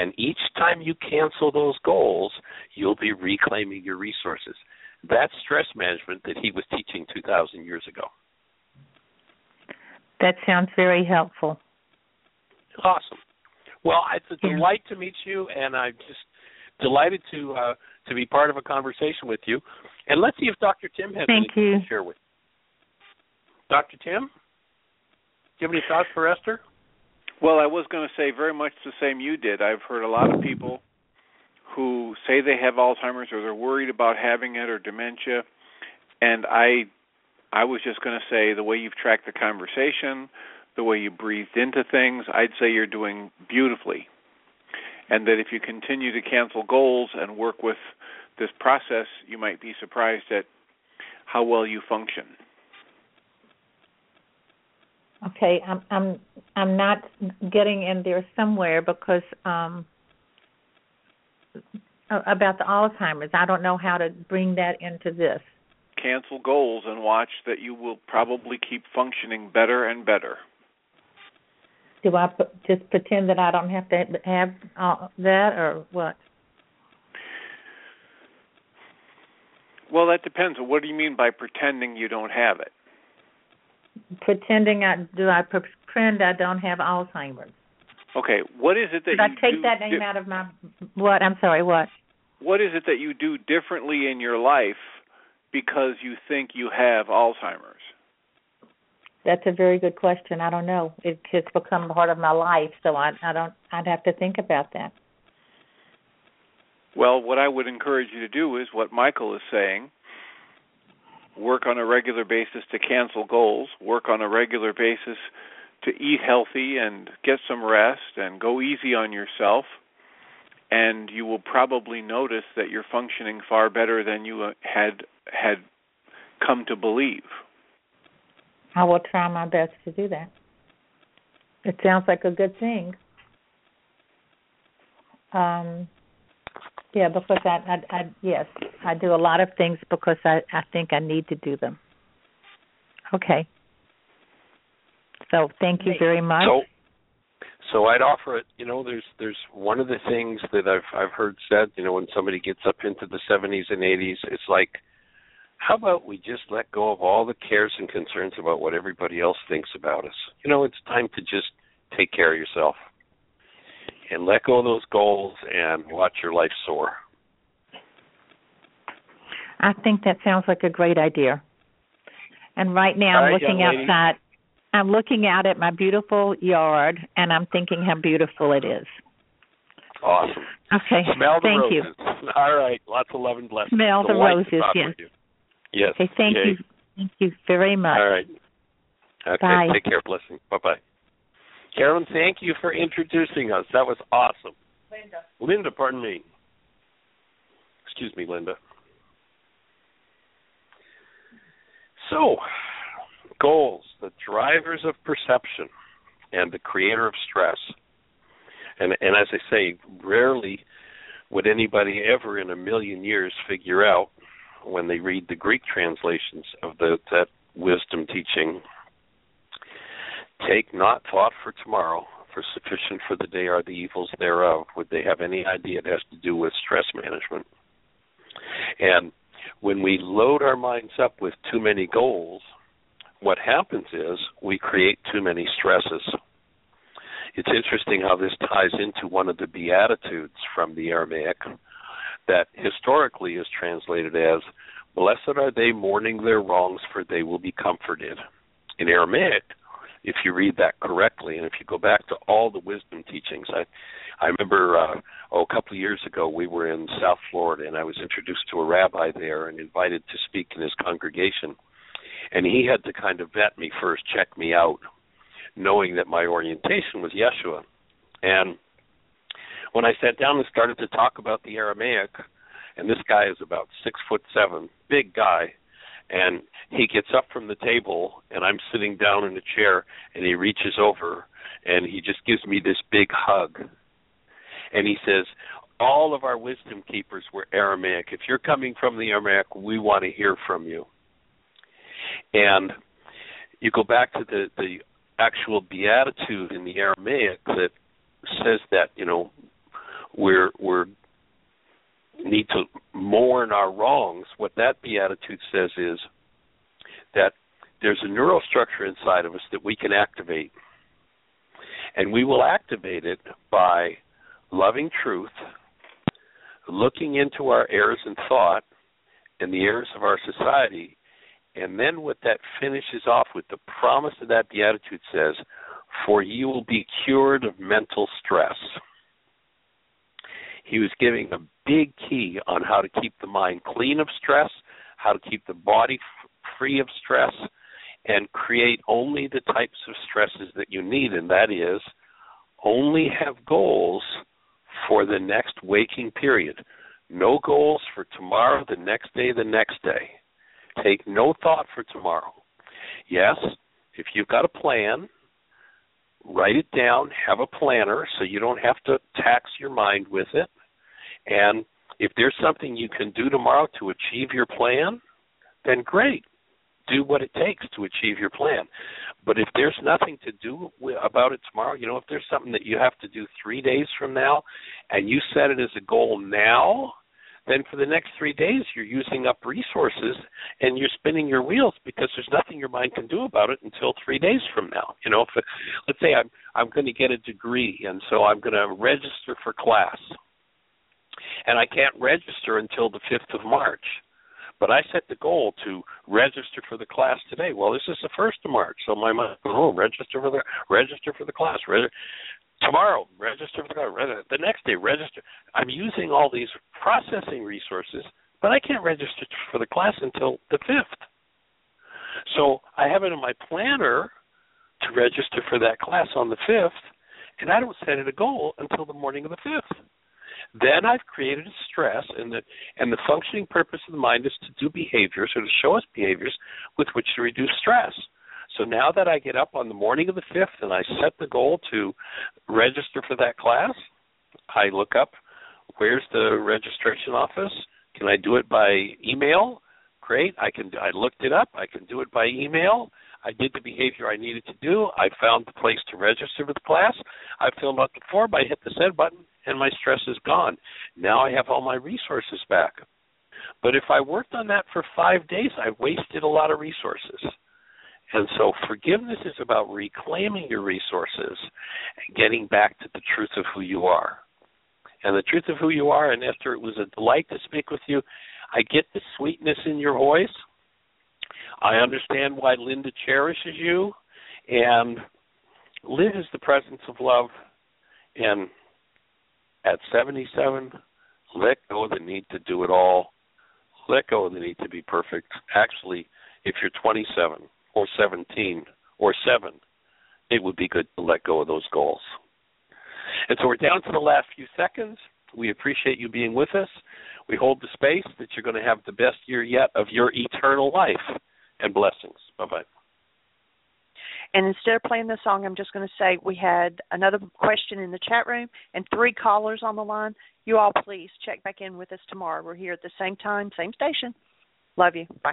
And each time you cancel those goals, you'll be reclaiming your resources. That's stress management that he was teaching 2,000 years ago. That sounds very helpful. Awesome. Well, it's a delight to meet you, and I'm just delighted to uh, to be part of a conversation with you. And let's see if Dr. Tim has Thank anything you. to share with you. Dr. Tim, do you have any thoughts for Esther? Well, I was going to say very much the same you did. I've heard a lot of people who say they have Alzheimer's or they're worried about having it or dementia, and I I was just going to say the way you've tracked the conversation, the way you breathed into things, I'd say you're doing beautifully. And that if you continue to cancel goals and work with this process, you might be surprised at how well you function. Okay, I'm I'm I'm not getting in there somewhere because um about the Alzheimer's. I don't know how to bring that into this. Cancel goals and watch that you will probably keep functioning better and better. Do I p- just pretend that I don't have to have uh, that or what? Well, that depends. What do you mean by pretending you don't have it? Pretending I do I pretend I don't have Alzheimer's? Okay, what is it that Did I you take do that name di- out of my what? I'm sorry, what? What is it that you do differently in your life because you think you have Alzheimer's? That's a very good question. I don't know. It's just become part of my life, so I I don't I'd have to think about that. Well, what I would encourage you to do is what Michael is saying. Work on a regular basis to cancel goals, work on a regular basis to eat healthy and get some rest and go easy on yourself and you will probably notice that you're functioning far better than you uh, had had come to believe. I will try my best to do that. It sounds like a good thing. Um, yeah, because I, I, I, yes, I do a lot of things because I, I think I need to do them. Okay. So thank you very much. So, so I'd offer it. You know, there's there's one of the things that I've I've heard said. You know, when somebody gets up into the 70s and 80s, it's like, how about we just let go of all the cares and concerns about what everybody else thinks about us? You know, it's time to just take care of yourself and let go of those goals and watch your life soar. I think that sounds like a great idea. And right now I'm looking outside. I'm looking out at my beautiful yard and I'm thinking how beautiful it is. Awesome. Okay. Smell the Thank you. All right. Lots of love and blessings. Smell the to roses, yes. you. Yes. Okay, thank Yay. you. Thank you very much. All right. Okay. Bye. Take care. Blessing. Bye bye. Carolyn, thank you for introducing us. That was awesome. Linda. Linda, pardon me. Excuse me, Linda. So, goals, the drivers of perception. and the creator of stress. And and as I say, rarely would anybody ever in a million years figure out when they read the Greek translations of the that wisdom teaching take not thought for tomorrow for sufficient for the day are the evils thereof. Would they have any idea it has to do with stress management? And when we load our minds up with too many goals what happens is we create too many stresses. It's interesting how this ties into one of the beatitudes from the aramaic that historically is translated as blessed are they mourning their wrongs for they will be comforted. In aramaic if you read that correctly and if you go back to all the wisdom teachings i i remember uh oh a couple of years ago we were in south florida and i was introduced to a rabbi there and invited to speak in his congregation. And he had to kind of vet me first check me out knowing that my orientation was yeshua. And when i sat down and started to talk about the aramaic and this guy is about six foot seven big guy and he gets up from the table and I'm sitting down in a chair and he reaches over and he just gives me this big hug. And he says, All of our wisdom keepers were Aramaic. If you're coming from the Aramaic, we want to hear from you. And you go back to the, the actual beatitude in the Aramaic that says that, you know, we're we're need to mourn our wrongs, what that beatitude says is that there's a neural structure inside of us that we can activate. And we will activate it by loving truth, looking into our errors in thought and the errors of our society, and then what that finishes off with the promise of that beatitude says, for you will be cured of mental stress. He was giving a big key on how to keep the mind clean of stress, how to keep the body f- free of stress, and create only the types of stresses that you need, and that is only have goals for the next waking period. No goals for tomorrow, the next day, the next day. Take no thought for tomorrow. Yes, if you've got a plan, write it down, have a planner so you don't have to tax your mind with it. And if there's something you can do tomorrow to achieve your plan, then great. Do what it takes to achieve your plan. But if there's nothing to do about it tomorrow, you know, if there's something that you have to do three days from now and you set it as a goal now, then for the next three days you're using up resources and you're spinning your wheels because there's nothing your mind can do about it until three days from now. You know, if let's say I'm I'm going to get a degree and so I'm going to register for class and I can't register until the 5th of March. But I set the goal to register for the class today. Well, this is the first of March, so my mind, oh, register for the register for the class. Reg- tomorrow, register for the. The next day, register. I'm using all these processing resources, but I can't register for the class until the fifth. So I have it in my planner to register for that class on the fifth, and I don't set it a goal until the morning of the fifth. Then I've created a stress, and the and the functioning purpose of the mind is to do behaviors or to show us behaviors with which to reduce stress. So now that I get up on the morning of the fifth and I set the goal to register for that class, I look up where's the registration office. Can I do it by email? Great. I can. I looked it up. I can do it by email. I did the behavior I needed to do. I found the place to register for the class. I filled out the form. I hit the send button, and my stress is gone. Now I have all my resources back. But if I worked on that for five days, I wasted a lot of resources. And so forgiveness is about reclaiming your resources and getting back to the truth of who you are. And the truth of who you are, and Esther, it was a delight to speak with you. I get the sweetness in your voice. I understand why Linda cherishes you. And live is the presence of love. And at 77, let go of the need to do it all. Let go of the need to be perfect. Actually, if you're 27 or 17 or 7, it would be good to let go of those goals. And so we're down to the last few seconds. We appreciate you being with us. We hold the space that you're going to have the best year yet of your eternal life and blessings. Bye bye. And instead of playing the song, I'm just going to say we had another question in the chat room and three callers on the line. You all please check back in with us tomorrow. We're here at the same time, same station. Love you. Bye.